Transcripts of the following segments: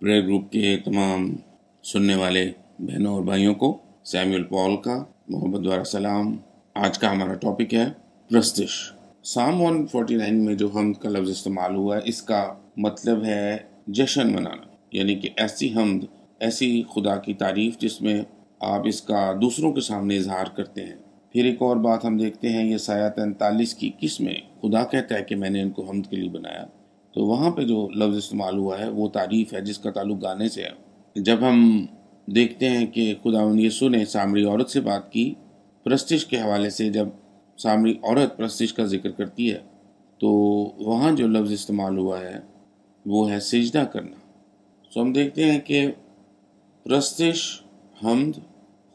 Prayer group کے تمام سننے والے بہنوں اور بھائیوں کو سیمیول پال کا محبت دوارا سلام۔ آج کا ہمارا ٹاپک ہے پرستش سام 149 میں جو حمد کا لفظ استعمال ہوا ہے اس کا مطلب ہے جشن منانا۔ یعنی کہ ایسی حمد، ایسی خدا کی تعریف جس میں آپ اس کا دوسروں کے سامنے اظہار کرتے ہیں۔ پھر ایک اور بات ہم دیکھتے ہیں، یہ سایہ تینتالیس کی کس میں خدا کہتا ہے کہ میں نے ان کو حمد کے لیے بنایا۔ تو وہاں پہ جو لفظ استعمال ہوا ہے، وہ تعریف ہے، جس کا تعلق گانے سے ہے۔ جب ہم دیکھتے ہیں کہ خدا یسو نے سامری عورت سے بات کی، پرستش کے حوالے سے جب سامری عورت پرستش کا ذکر کرتی ہے، تو وہاں جو لفظ استعمال ہوا ہے، وہ ہے سجدہ کرنا۔ سو ہم دیکھتے ہیں کہ پرستش، حمد،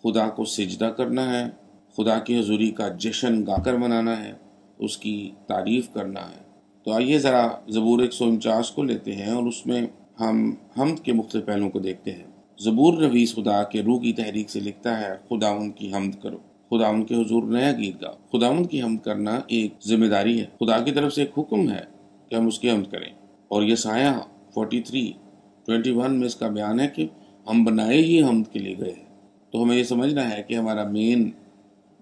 خدا کو سجدہ کرنا ہے، خدا کی حضوری کا جشن گا کر منانا ہے، اس کی تعریف کرنا ہے۔ تو آئیے ذرا زبور ایک سو انچاس کو لیتے ہیں اور اس میں ہم حمد کے مختلف پہلوں کو دیکھتے ہیں۔ زبور رویز خدا کے روح کی تحریک سے لکھتا ہے خدا ان کی حمد کرو۔ خدا ان کے حضور نیا گیت گا خدا ان کی حمد کرنا ایک ذمہ داری ہے۔ خدا کی طرف سے ایک حکم ہے کہ ہم اس کی حمد کریں۔ اور یہ سایہ فورٹی تھری ٹوینٹی ون میں اس کا بیان ہے کہ ہم بنائے ہی حمد کے لیے گئے تو ہمیں یہ سمجھنا ہے کہ ہمارا مین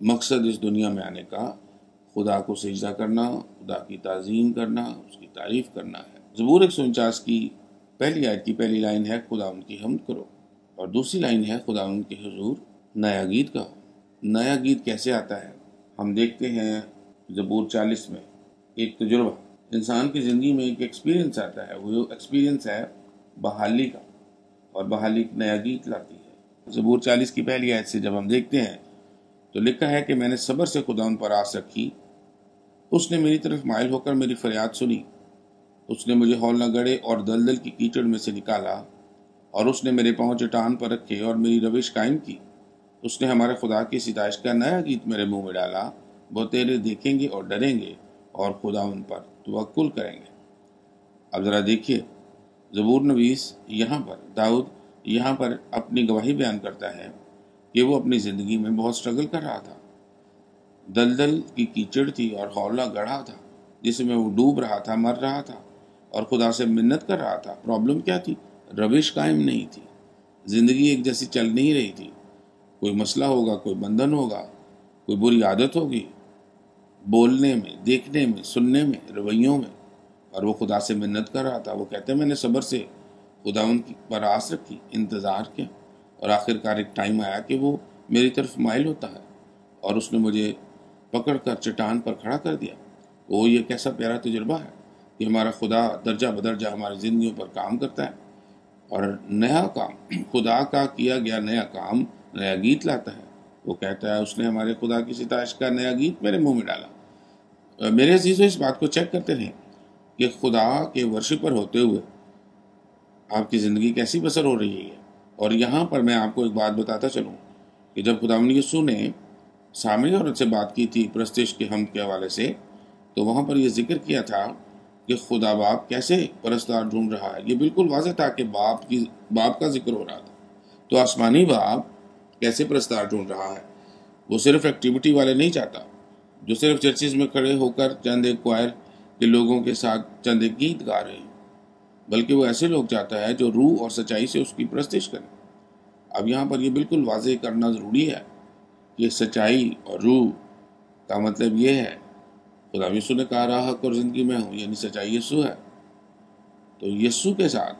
مقصد اس دنیا میں آنے کا خدا کو سجدہ کرنا، خدا کی تعظیم کرنا، اس کی تعریف کرنا ہے۔ زبور ایک سو انچاس کی پہلی آیت کی پہلی لائن ہے، خدا ان کی حمد کرو۔ اور دوسری لائن ہے، خدا ان کے حضور نیا گیت کا نیا گیت کیسے آتا ہے؟ ہم دیکھتے ہیں زبور چالیس میں۔ ایک تجربہ، انسان کی زندگی میں ایک ایکسپیرینس آتا ہے۔ وہ ایکسپیرینس ہے بحالی کا۔ اور بحالی نیا گیت لاتی ہے۔ زبور چالیس کی پہلی آیت سے جب ہم دیکھتے ہیں، تو لکھا ہے کہ میں نے صبر سے خدا ان پر آس رکھی۔ اس نے میری طرف مائل ہو کر میری فریاد سنی۔ اس نے مجھے ہول نہ گڑے اور دلدل کی کیچڑ میں سے نکالا اور اس نے میرے پاؤں چٹان پر رکھے اور میری روش قائم کی۔ اس نے ہمارے خدا کی ستائش کا نیا گیت میرے منہ میں ڈالا۔ وہ تیرے دیکھیں گے اور ڈریں گے اور خدا ان پر توکل کریں گے۔ اب ذرا دیکھیے، زبور نویس یہاں پر، داؤد یہاں پر اپنی گواہی بیان کرتا ہے کہ وہ اپنی زندگی میں بہت سٹرگل کر رہا تھا۔ دلدل کی کیچڑ تھی اور حولہ گڑھا تھا، جس میں وہ ڈوب رہا تھا، مر رہا تھا اور خدا سے منت کر رہا تھا۔ پرابلم کیا تھی؟ روش قائم نہیں تھی۔ زندگی ایک جیسی چل نہیں رہی تھی۔ کوئی مسئلہ ہوگا، کوئی بندھن ہوگا، کوئی بری عادت ہوگی۔ بولنے میں، دیکھنے میں، سننے میں، رویوں میں۔ اور وہ خدا سے منت کر رہا تھا۔ وہ کہتے ہیں میں نے صبر سے خدا ان کی پر آس رکھی، انتظار کیا۔ اور آخر کار ایک ٹائم آیا کہ وہ میری طرف مائل ہوتا ہے اور اس نے مجھے پکڑ کر چٹان پر کھڑا کر دیا۔ وہ یہ کیسا پیارا تجربہ ہے کہ ہمارا خدا درجہ بدرجہ ہماری زندگیوں پر کام کرتا ہے اور نیا کام، خدا کا کیا گیا نیا کام، نیا گیت لاتا ہے۔ وہ کہتا ہے، اس نے ہمارے خدا کی ستائش کا نیا گیت میرے منہ میں ڈالا۔ میرے عزیزوں، اس بات کو چیک کرتے رہیں کہ خدا کے ورشے پر ہوتے ہوئے آپ کی زندگی کیسی بسر ہو رہی ہے۔ اور یہاں پر میں آپ کو ایک بات بتاتا چلوں کہ جب خدا یسو نے سامعی عورت سے بات کی تھی پرستش کے حمد کے حوالے سے، تو وہاں پر یہ ذکر کیا تھا کہ خدا باپ کیسے پرستار ڈھونڈ رہا ہے۔ یہ بالکل واضح تھا کہ باپ کی باپ کا ذکر ہو رہا تھا۔ تو آسمانی باپ کیسے پرستار ڈھونڈ رہا ہے؟ وہ صرف ایکٹیویٹی والے نہیں چاہتا، جو صرف چرچز میں کھڑے ہو کر چند ایک کوائر کے لوگوں کے ساتھ چند ایک گیت گا رہے ہیں، بلکہ وہ ایسے لوگ چاہتا ہے جو روح اور سچائی سے اس کی پرستش کریں۔ اب یہاں پر یہ بالکل واضح کرنا ضروری ہے کہ سچائی اور روح کا مطلب یہ ہے، خدا یسو نے کہا رہا حق اور زندگی میں ہوں یعنی سچائی یسو ہے۔ تو یسو کے ساتھ،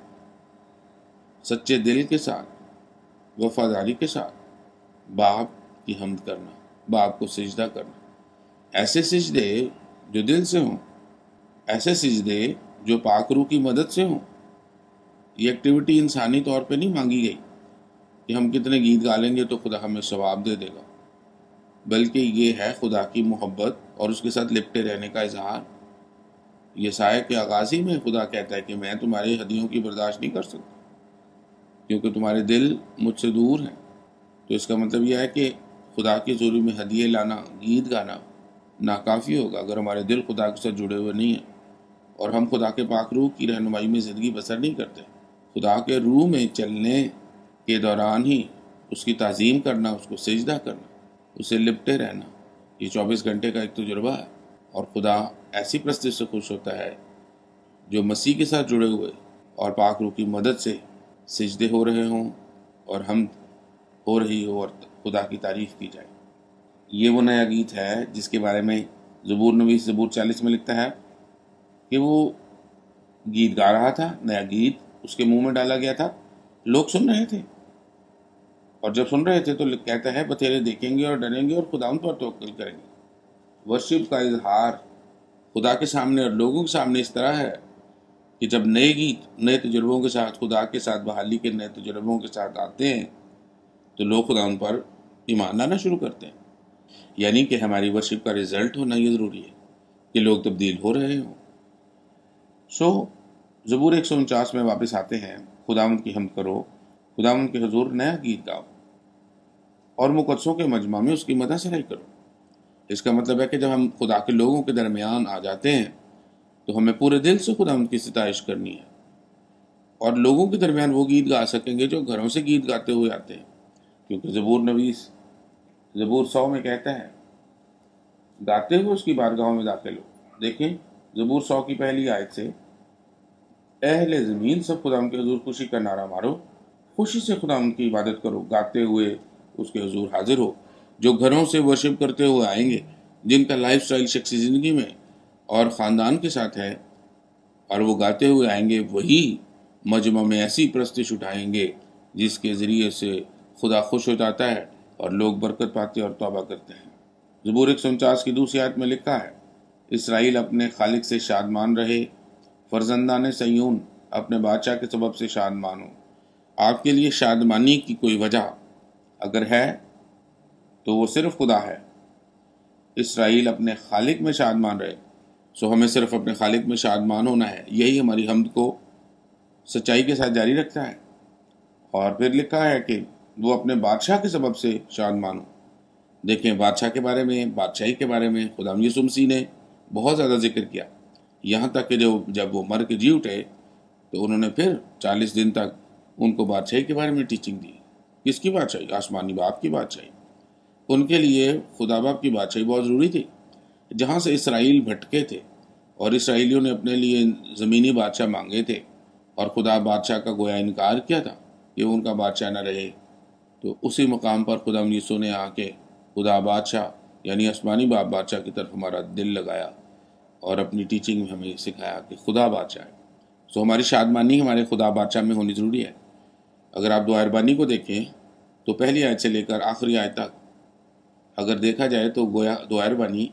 سچے دل کے ساتھ، وفاداری کے ساتھ باپ کی حمد کرنا، باپ کو سجدہ کرنا۔ ایسے سجدے جو دل سے ہوں، ایسے سجدے جو پاک روح کی مدد سے ہوں، یہ ایکٹیویٹی انسانی طور پہ نہیں مانگی گئی کہ ہم کتنے گیت گا لیں گے تو خدا ہمیں ثواب دے دے گا۔ بلکہ یہ ہے خدا کی محبت اور اس کے ساتھ لپٹے رہنے کا اظہار۔ یہ سائے کے آغازی میں خدا کہتا ہے کہ میں تمہاری ہدیوں کی برداشت نہیں کر سکتا، کیونکہ تمہارے دل مجھ سے دور ہیں۔ تو اس کا مطلب یہ ہے کہ خدا کی ضروری میں ہدیے لانا، گیت گانا ناکافی ہوگا اگر ہمارے دل خدا کے ساتھ جڑے ہوئے نہیں ہیں۔ اور ہم خدا کے پاک روح کی رہنمائی میں زندگی بسر نہیں کرتے۔ خدا کے روح میں چلنے کے دوران ہی اس کی تعظیم کرنا، اس کو سجدہ کرنا۔ اسے لپٹے رہنا۔ یہ چوبیس گھنٹے کا ایک تجربہ ہے اور خدا ایسی پرستی سے خوش ہوتا ہے جو مسیح کے ساتھ جڑے ہوئے اور پاک روح کی مدد سے سجدے ہو رہے ہوں اور ہم ہو رہی ہو اور خدا کی تعریف کی جائے۔ یہ وہ نیا گیت ہے جس کے بارے میں زبور نویس زبور چالیس میں لکھتا ہے کہ وہ گیت گا رہا تھا، نیا گیت، اس کے منہ میں ڈالا گیا تھا۔ لوگ سن رہے تھے۔ اور جب سن رہے تھے تو کہتا ہے بتھیرے دیکھیں گے اور ڈریں گے اور خدا ان پر توقل کریں گے۔ ورشپ کا اظہار خدا کے سامنے اور لوگوں کے سامنے اس طرح ہے کہ جب نئے گیت، نئے تجربوں کے ساتھ، خدا کے ساتھ، بحالی کے نئے تجربوں کے ساتھ آتے ہیں، تو لوگ خدا ان پر ایمان لانا شروع کرتے ہیں۔ یعنی کہ ہماری ورشپ کا رزلٹ ہونا یہ ضروری ہے کہ لوگ تبدیل ہو رہے ہوں۔ سو زبور ایک سو انچاس میں واپس آتے ہیں۔ خدا ان کی ہم کرو، خدا ان کے حضور نیا گیت گاؤ۔ اور مقدسوں کے مجمع میں اس کی مدح سرائی کرو۔ اس کا مطلب ہے کہ جب ہم خدا کے لوگوں کے درمیان آ جاتے ہیں، تو ہمیں پورے دل سے خدا ان کی ستائش کرنی ہے۔ اور لوگوں کے درمیان وہ گیت گا سکیں گے جو گھروں سے گیت گاتے ہوئے آتے ہیں۔ کیونکہ زبور نویس، زبور سو میں کہتا ہے، گاتے ہوئے اس کی بارگاہوں میں داخل ہو۔ دیکھیں، زبور سو کی پہلی آیت سے، اہل زمین سب خدا ان کے حضور خوشی کا نعرہ مارو، خوشی سے خدا ان کی عبادت کرو۔ گاتے ہوئے اس کے حضور حاضر ہو، جو گھروں سے ورشپ کرتے ہوئے آئیں گے، جن کا لائف سٹائل شخصی زندگی میں اور خاندان کے ساتھ ہے، اور وہ گاتے ہوئے آئیں گے، وہی مجمع میں ایسی پرستش اٹھائیں گے، جس کے ذریعے سے خدا خوش ہو جاتا ہے اور لوگ برکت پاتے اور توبہ کرتے ہیں۔ زبور ایک سو انچاس کی دوسری آیت میں لکھا ہے، اسرائیل اپنے خالق سے شادمان رہے، فرزندان سیون اپنے بادشاہ کے سبب سے شادمان ہو آپ کے لیے شادمانی کی کوئی وجہ اگر ہے تو وہ صرف خدا ہے۔ اسرائیل اپنے خالق میں شادمان رہے، سو ہمیں صرف اپنے خالق میں شادمان ہونا ہے۔ یہی ہماری حمد کو سچائی کے ساتھ جاری رکھتا ہے۔ اور پھر لکھا ہے کہ وہ اپنے بادشاہ کے سبب سے شادمان ہو دیکھیں، بادشاہ کے بارے میں، بادشاہی کے بارے میں خدا یسمسی نے بہت زیادہ ذکر کیا۔ یہاں تک کہ جو جب وہ مر کے جی اٹھے تو انہوں نے پھر چالیس دن تک ان کو بادشاہی کے بارے میں ٹیچنگ دی۔ کس کی بادشاہی آسمانی باپ کی بادشاہی ان کے لیے خدا باپ کی بادشاہی بہت ضروری تھی۔ جہاں سے اسرائیل بھٹکے تھے اور اسرائیلیوں نے اپنے لیے زمینی بادشاہ مانگے تھے اور خدا بادشاہ کا گویا انکار کیا تھا کہ ان کا بادشاہ نہ رہے، تو اسی مقام پر خدا منیسو نے آ کے خدا بادشاہ یعنی آسمانی باپ بادشاہ کی طرف ہمارا دل لگایا اور اپنی ٹیچنگ میں ہمیں سکھایا کہ خدا بادشاہ ہے۔ سو ہماری شادمانی ہمارے خدا بادشاہ میں ہونی ضروری ہے۔ اگر آپ دعائر بانی کو دیکھیں تو پہلی آیت سے لے کر آخری آیت تک، اگر دیکھا جائے تو گویا دعائر بانی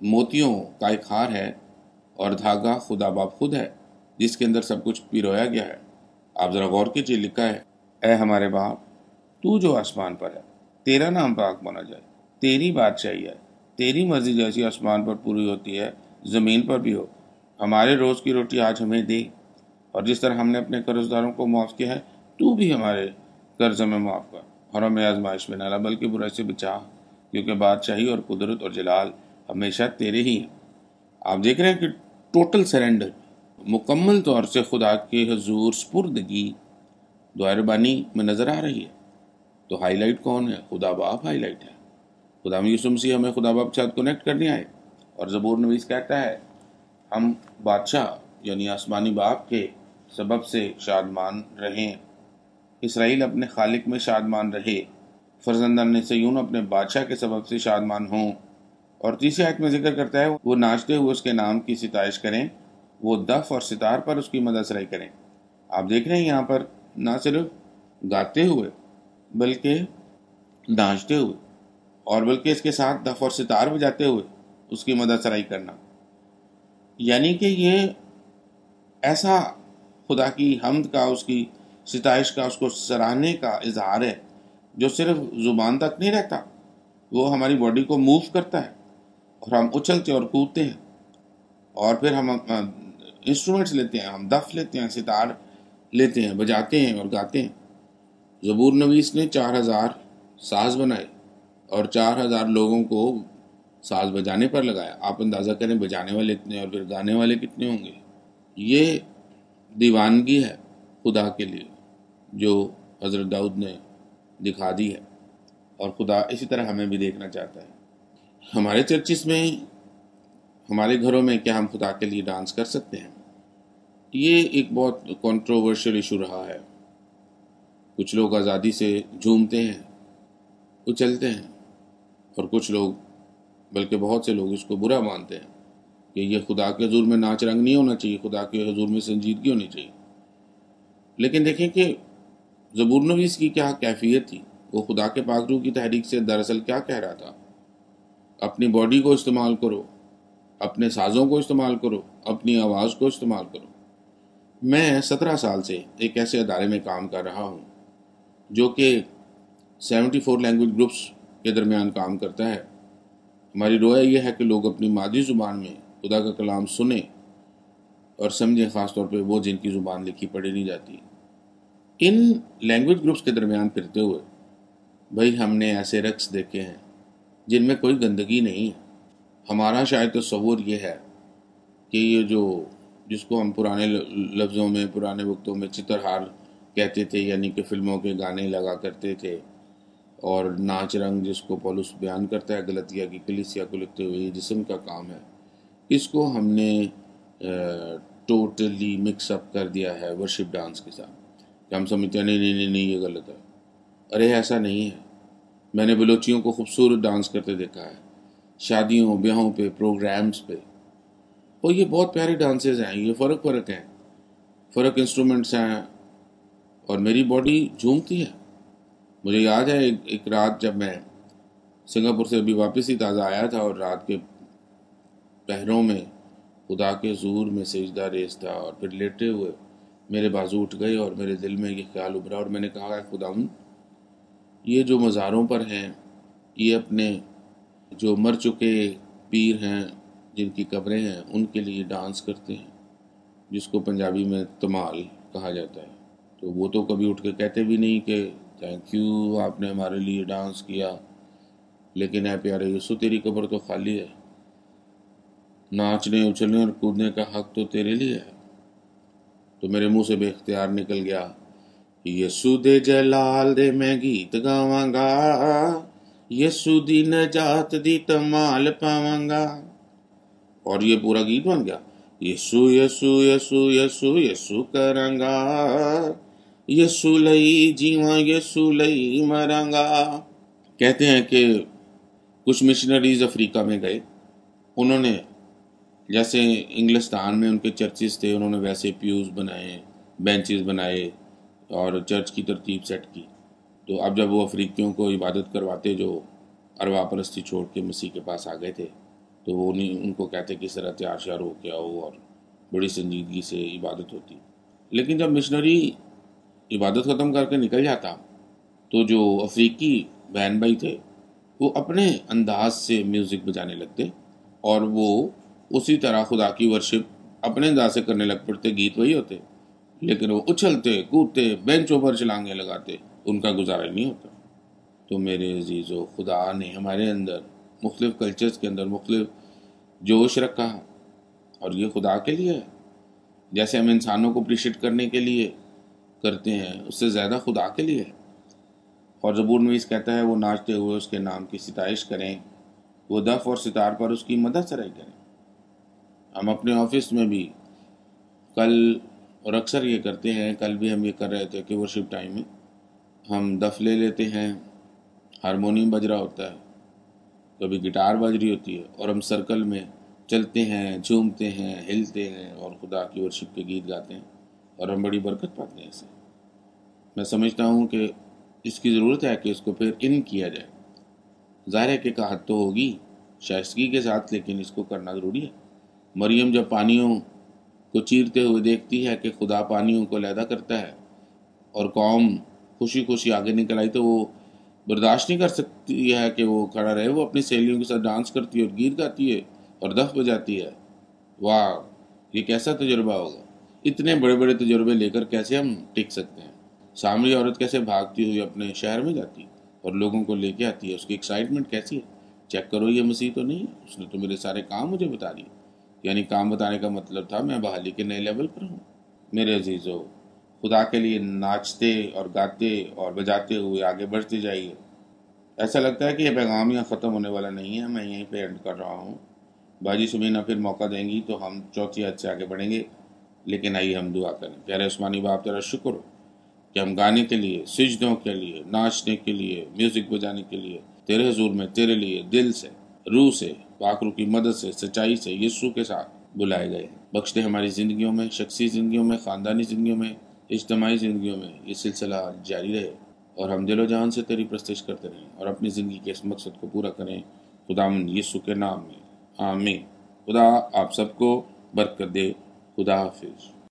موتیوں کا ایک ہار ہے اور دھاگا خدا باپ خود ہے، جس کے اندر سب کچھ پیرویا گیا ہے۔ آپ ذرا غور کیجیے لکھا ہے، اے ہمارے باپ، تو جو آسمان پر ہے، تیرا نام پاک بنا جائے، تیری بات چاہیے تیری مرضی جیسی آسمان پر پوری ہوتی ہے، زمین پر بھی ہو، ہمارے روز کی روٹی آج ہمیں دے۔ اور جس طرح ہم نے اپنے قرض داروں کو معاف کیا ہے تو بھی ہمارے قرض میں معاف کر۔ اور ہمیں آزمائش میں نالا بلکہ برائی سے بچا۔ کیونکہ بادشاہی اور قدرت اور جلال ہمیشہ تیرے ہی ہیں۔ آپ دیکھ رہے ہیں کہ ٹوٹل سرنڈر مکمل طور سے خدا کے حضور سپردگی دوائر بانی میں نظر آ رہی ہے۔ تو ہائی لائٹ کون ہے؟ خدا باپ ہائی لائٹ ہے۔ خدا مسیح ہمیں خدا باپ کے ساتھ کنیکٹ کرنے آئے۔ اور زبور نویس کہتا ہے، ہم بادشاہ یعنی آسمانی باپ کے سبب سے شادمان رہیں اسرائیل اپنے خالق میں شادمان رہے۔ فرزندان سیون اپنے بادشاہ کے سبب سے شادمان ہوں۔ اور تیسری آیت میں ذکر کرتا ہے، وہ ناچتے ہوئے اس کے نام کی ستائش کریں۔ وہ دف اور ستار پر اس کی مدد سرائی کریں۔ آپ دیکھ رہے ہیں یہاں پر نہ صرف گاتے ہوئے، بلکہ ناچتے ہوئے۔ اور بلکہ اس کے ساتھ دف اور ستار بجاتے ہوئے اس کی مدد سرائی کرنا۔ یعنی کہ یہ ایسا خدا کی حمد کا اس کی ستائش کا، اس کو سراہنے کا اظہار ہے، جو صرف زبان تک نہیں رہتا، وہ ہماری باڈی کو موو کرتا ہے، اور ہم اچھلتے اور کودتے ہیں۔ اور پھر ہم انسٹرومنٹس لیتے ہیں، ہم دف لیتے ہیں، ستار لیتے ہیں، بجاتے ہیں اور گاتے ہیں۔ زبور نویس نے چار ہزار ساز بنائے اور چار ہزار لوگوں کو ساز بجانے پر لگایا۔ آپ اندازہ کریں بجانے والے اتنے اور پھر گانے والے کتنے ہوں گے؟ یہ دیوانگی ہے خدا کے لیے۔ جو حضرت داؤد نے دکھا دی ہے۔ اور خدا اسی طرح ہمیں بھی دیکھنا چاہتا ہے۔ ہمارے چرچز میں، ہمارے گھروں میں کیا ہم خدا کے لیے ڈانس کر سکتے ہیں؟ یہ ایک بہت کنٹروورشل ایشو رہا ہے۔ کچھ لوگ آزادی سے جھومتے ہیں، اچلتے ہیں، اور کچھ لوگ، بلکہ بہت سے لوگ اس کو برا مانتے ہیں کہ یہ خدا کے حضور میں ناچ رنگ نہیں ہونا چاہیے، خدا کے حضور میں سنجیدگی ہونی چاہیے۔ لیکن دیکھیں کہ زبور نویس کی کیا کیفیت تھی؟ وہ خدا کے پاک روح کی تحریک سے دراصل کیا کہہ رہا تھا؟ اپنی باڈی کو استعمال کرو، اپنے سازوں کو استعمال کرو، اپنی آواز کو استعمال کرو۔ میں سترہ سال سے ایک ایسے ادارے میں کام کر رہا ہوں، جو کہ سیونٹی فور لینگویج گروپس کے درمیان کام کرتا ہے۔ ہماری رویا یہ ہے کہ لوگ اپنی مادی زبان میں خدا کا کلام سنیں اور سمجھیں، خاص طور پہ وہ جن کی زبان لکھی پڑھی نہیں جاتی۔ ان لینگویج گروپس کے درمیان پھرتے ہوئے، بھائی ہم نے ایسے رقص دیکھے ہیں جن میں کوئی گندگی نہیں ہے۔ ہمارا شاید تصور یہ ہے کہ یہ جو، جس کو ہم پرانے لفظوں میں، پرانے وقتوں میں چترہار کہتے تھے یعنی کہ فلموں کے گانے لگا کرتے تھے، اور ناچ رنگ جس کو پولس بیان کرتا ہے، غلطیہ کی کلیسیا کو لکھتے ہوئے یہ جسم کا کام ہے، اس کو ہم نے ٹوٹلی مکس اپ کر دیا ہے ورشپ ڈانس کے ساتھ۔ کہ ہم سمجھتے ہیں، نہیں نہیں نہیں نہیں، یہ غلط ہے۔ ارے، ایسا نہیں ہے۔ میں نے بلوچیوں کو خوبصورت ڈانس کرتے دیکھا ہے۔ شادیوں، بیاہوں پہ، پروگرامز پہ۔ اور یہ بہت پیارے ڈانسز ہیں، یہ فرق فرق ہیں فرق انسٹرومنٹس ہیں۔ اور میری باڈی جھومتی ہے۔ مجھے یاد ہے، ایک رات جب میں سنگاپور سے ابھی واپس ہی تازہ آیا تھا اور رات کے پہروں میں خدا کے زور میں سجدہ ریس تھا اور پھر لیٹے ہوئے میرے بازو اٹھ گئے اور میرے دل میں یہ خیال ابھرا اور میں نے کہا کہ خدا یہ جو مزاروں پر ہیں، یہ اپنے جو مر چکے پیر ہیں، جن کی قبریں ہیں، ان کے لیے ڈانس کرتے ہیں، جس کو پنجابی میں تمال کہا جاتا ہے۔ تو وہ تو کبھی اٹھ کے کہتے بھی نہیں کہ تھینک یو آپ نے ہمارے لیے ڈانس کیا۔ لیکن اے پیارے یسو تیری قبر تو خالی ہے۔ ناچنے، اچھلنے اور کودنے کا حق تو تیرے لیے ہے۔ تو میرے منہ سے بے اختیار نکل گیا یسو دے جلال دے میں گیت گاواں گا یسو دی نجات دی تمال پاواں گا اور یہ پورا گیت بن گیا۔ یسو یسو یسو یسو یسو کروں گا یسو لئی جیواں، یسو لئی مروں گا کہتے ہیں کہ کچھ مشنریز افریقہ میں گئے۔ انہوں نے جیسے انگلستان میں ان کے چرچز تھے، انہوں نے ویسے پیوز بنائے، بینچز بنائے اور چرچ کی ترتیب سیٹ کی۔ تو اب جب وہ افریقیوں کو عبادت کرواتے جو اروا پرستی چھوڑ کے مسیح کے پاس آ گئے تھے، تو وہ انہیں ان کو کہتے کہ اس طرح تیار شیار ہو کے آؤ اور بڑی سنجیدگی سے عبادت ہوتی۔ لیکن جب مشنری عبادت ختم کر کے نکل جاتا، تو جو افریقی بہن بھائی تھے، وہ اپنے انداز سے میوزک بجانے لگتے اور وہ اسی طرح خدا کی ورشپ اپنے انداز سے کرنے لگ پڑتے، گیت وہی ہوتے، لیکن وہ اچھلتے، کودتے، بینچوں پر چلانگے لگاتے، ان کا گزارا نہیں ہوتا۔ تو میرے عزیز و خدا نے ہمارے اندر مختلف کلچرز کے اندر مختلف جوش رکھا اور یہ خدا کے لیے ہے۔ جیسے ہم انسانوں کو اپریشیٹ کرنے کے لیے کرتے ہیں، اس سے زیادہ خدا کے لیے ہے۔ اور زبور نویس کہتا ہے، وہ ناچتے ہوئے اس کے نام کی ستائش کریں، وہ دف اور ستار پر اس کی مدد سرائی کریں۔ ہم اپنے آفس میں بھی کل، اور اکثر یہ کرتے ہیں، کل بھی ہم یہ کر رہے تھے کہ ورشپ ٹائم میں ہم دف لے لیتے ہیں ہارمونیم بج رہا ہوتا ہے، کبھی گٹار بج رہی ہوتی ہے، اور ہم سرکل میں چلتے ہیں، جھومتے ہیں، ہلتے ہیں، اور خدا کی ورشپ کے گیت گاتے ہیں، اور ہم بڑی برکت پاتے ہیں اسے میں سمجھتا ہوں کہ اس کی ضرورت ہے کہ اس کو پھر ان کیا جائے۔ ظاہر ہے کہ کہت تو ہوگی، شائستگی کے ساتھ، لیکن اس کو کرنا ضروری ہے۔ مریم جب پانیوں کو چیرتے ہوئے دیکھتی ہے کہ خدا پانیوں کو علیحدہ کرتا ہے اور قوم خوشی خوشی آگے نکل آئی تو وہ برداشت نہیں کر سکتی ہے کہ وہ کھڑا رہے، وہ اپنی سہیلیوں کے ساتھ ڈانس کرتی ہے اور گیت گاتی ہے اور دف بجاتی ہے۔ واہ، یہ کیسا تجربہ ہوگا؟ اتنے بڑے بڑے تجربے لے کر کیسے ہم ٹک سکتے ہیں؟ سامری عورت کیسے بھاگتی ہوئی اپنے شہر میں جاتی اور لوگوں کو لے کے آتی ہے؟ اس کی ایکسائٹمنٹ کیسی ہے؟ چیک کرو، یہ مسیح تو نہیں ہے، اس نے تو میرے سارے کام مجھے بتا دیے۔ یعنی کام بتانے کا مطلب تھا میں بحالی کے نئے لیول پر ہوں۔ میرے عزیز ہو خدا کے لیے ناچتے اور گاتے اور بجاتے ہوئے آگے بڑھتے جائیے۔ ایسا لگتا ہے کہ یہ پیغام یہاں ختم ہونے والا نہیں ہے، میں یہیں پہ اینڈ کر رہا ہوں۔ باجی سمینا پھر موقع دیں گی تو ہم چوتھی حد سے آگے بڑھیں گے، لیکن آئیے ہم دعا کریں۔ پیارے عثمانی باپ، تیرا شکر ہو کہ ہم گانے کے لیے، سجدوں کے لیے، ناچنے کے لیے میوزک بجانے کے لیے، تیرے حضور میں، تیرے لیے دل سے، روح سے پاکرو کی مدد سے، سچائی سے یسو کے ساتھ بلائے گئے بخش دے ہماری زندگیوں میں، شخصی زندگیوں میں، خاندانی زندگیوں میں، اجتماعی زندگیوں میں یہ سلسلہ جاری رہے۔ اور ہم دل و جان سے تیری پرستش کرتے رہیں اور اپنی زندگی کے اس مقصد کو پورا کریں۔ خدا من یسو کے نام میں۔ آمین۔ خدا آپ سب کو برکت دے۔ خدا حافظ۔